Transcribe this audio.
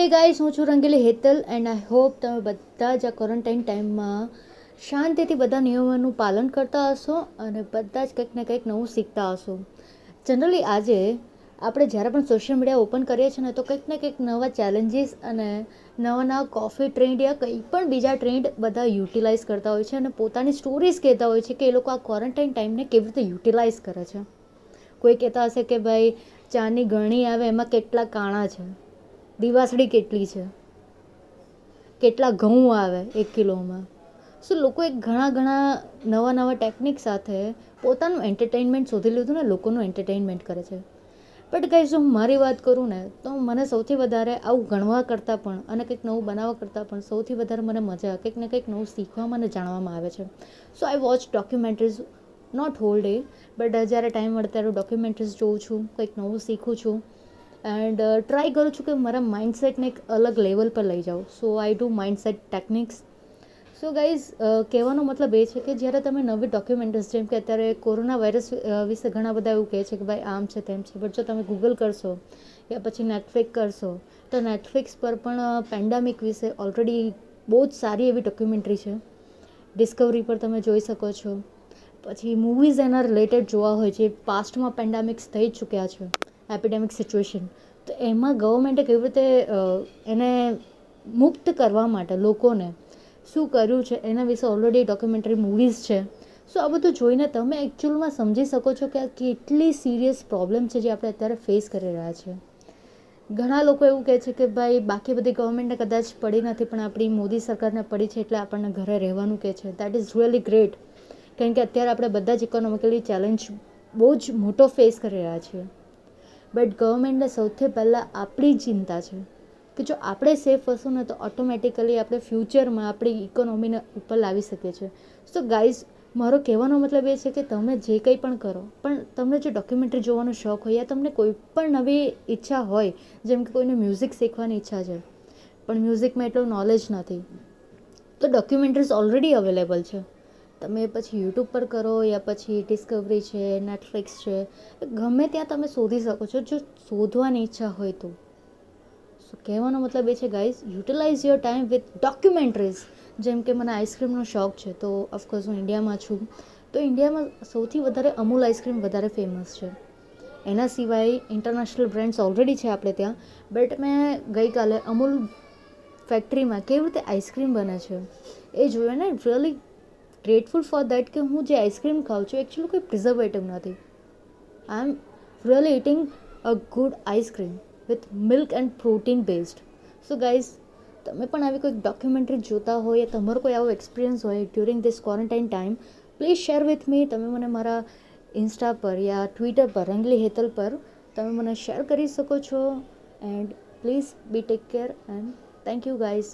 હે ગાઈસ હું છું Rangili Hetal and I hope તમે બધા જ આ ક્વોરન્ટાઇન ટાઈમમાં શાંતિથી બધા નિયમોનું પાલન કરતા હશો અને બધા જ કંઈક ને કંઈક નવું શીખતા હશો. જનરલી આજે આપણે જ્યારે પણ સોશિયલ મીડિયા ઓપન કરીએ છીએ ને તો કંઈક ને કંઈક નવા ચેલેન્જીસ અને નવા નવા કોફી ટ્રેન્ડ યા કંઈ પણ બીજા ટ્રેન્ડ બધા યુટિલાઇઝ કરતા હોય છે અને પોતાની સ્ટોરીઝ કહેતા હોય છે કે એ લોકો આ ક્વોરન્ટાઇન ટાઈમને કેવી રીતે યુટિલાઇઝ કરે છે. કોઈ કહેતા હશે કે ભાઈ ચાની ગણી આવે એમાં કેટલા કાણા છે. દિવાસળી કેટલી છે? કેટલા ઘઉં આવે એક કિલોમાં? સો લોકોએ ઘણા ઘણા નવા નવા ટેકનિક સાથે પોતાનું એન્ટરટેનમેન્ટ શોધી લીધું ને લોકોનું એન્ટરટેનમેન્ટ કરે છે? બટ ગાઈઝ જો હું મારી વાત કરું ને, તો મને સૌથી વધારે આવું ગણવા કરતાં પણ અને કંઈક નવું બનાવવા કરતાં પણ સૌથી વધારે મને મજા કંઈક ને કંઈક નવું શીખવામાં અને જાણવામાં આવે છે. So I watch documentaries not whole day but જ્યારે ટાઈમ મળે ત્યારે ડોક્યુમેન્ટરીઝ જોઉં છું, કંઈક નવું શીખું છું. એન્ડ ટ્રાય કરું છું કે મારા માઇન્ડસેટને એક અલગ લેવલ પર લઈ જાઉં so I do mindset techniques so guys કહેવાનો મતલબ એ છે કે જ્યારે તમે નવી ડોક્યુમેન્ટરીઝ જેમ કે અત્યારે કોરોના વાયરસ વિશે ઘણા બધા એવું કહે છે કે ભાઈ આમ છે તેમ છે. બટ જો તમે ગૂગલ કરશો યા પછી નેટફ્લિક્સ કરશો, તો નેટફ્લિક્સ પર પણ પેન્ડામિક વિશે ઓલરેડી બહુ જ સારી એવી ડોક્યુમેન્ટરી છે. ડિસ્કવરી પર તમે જોઈ શકો છો. પછી મૂવીઝ એના રિલેટેડ જોવા હોય છે. પાસ્ટમાં પેન્ડામિક્સ થઈ જ ચૂક્યા છે. એપિડેમિક સિચ્યુએશન તો એમાં ગવર્મેન્ટે કેવી રીતે એને મુક્ત કરવા માટે લોકોને શું કર્યું છે, એના વિશે ઓલરેડી ડોક્યુમેન્ટરી મૂવીઝ છે. સો આ બધું જોઈને તમે એકચ્યુઅલમાં સમજી શકો છો કે આ કેટલી સિરિયસ પ્રોબ્લેમ છે જે આપણે અત્યારે ફેસ કરી રહ્યા છીએ ઘણા લોકો એવું કહે છે કે ભાઈ, બાકી બધી ગવર્મેન્ટને કદાચ પડી નથી, પણ આપણી મોદી સરકારને પડી છે એટલે આપણને ઘરે રહેવાનું કહે છે. દેટ ઇઝ રિયલી ગ્રેટ કારણ કે અત્યારે આપણે બધા જ ઇકોનોમિકલી ચેલેન્જ બહુ જ મોટો ફેસ કરી રહ્યા છીએ. બટ ગવર્મેન્ટને સૌથી પહેલાં આપણી ચિંતા છે કે જો આપણે સેફ હશું ને તો ઓટોમેટિકલી આપણે ફ્યુચરમાં આપણી ઇકોનોમીને ઉપર લાવી શકીએ છીએ. સો ગાઈઝ મારો કહેવાનો મતલબ એ છે કે તમે જે કંઈ પણ કરો, પણ તમને જો ડોક્યુમેન્ટરી જોવાનો શોખ હોય યા તમને કોઈ પણ નવી ઈચ્છા હોય, જેમ કે કોઈને મ્યુઝિક શીખવાની ઈચ્છા છે, પણ મ્યુઝિકમાં એટલું નોલેજ નથી, તો ડોક્યુમેન્ટરીઝ ઓલરેડી અવેલેબલ છે. તમે પછી યુટ્યુબ પર કરો યા પછી ડિસ્કવરી છે નેટફ્લિક્સ છે, ગમે ત્યાં તમે શોધી શકો છો, જો શોધવાની ઈચ્છા હોય તો. સો કહેવાનો મતલબ એ છે guys utilize your time with documentaries જેમ કે મને આઈસ્ક્રીમનો શોખ છે, તો ઓફકોર્સ હું ઇન્ડિયામાં છું. તો ઇન્ડિયામાં સૌથી વધારે અમૂલ આઈસ્ક્રીમ વધારે ફેમસ છે. એના સિવાય ઇન્ટરનેશનલ બ્રાન્ડ્સ ઓલરેડી છે આપણે ત્યાં બટ મેં ગઈકાલે અમૂલ ફેક્ટરીમાં કેવી રીતે આઈસ્ક્રીમ બને છે, એ જોયું ને રિયલી ગ્રેટફુલ ફોર દેટ કે હું જે આઈસ્ક્રીમ ખાઉં છું એકચ્યુઅલી કોઈ પ્રિઝર્વેટિવ નથી. I am really eating a good ice cream with milk and protein based so guys તમે પણ આવી કોઈક ડોક્યુમેન્ટરી જોતા હોય તમારો કોઈ આવો એક્સપિરિયન્સ હોય during this quarantine time please share with me તમે મને મારા ઇન્સ્ટા પર યા ટ્વિટર પર, રંગલી હેતલ પર, તમે મને શેર કરી શકો છો. And please be take care and thank you guys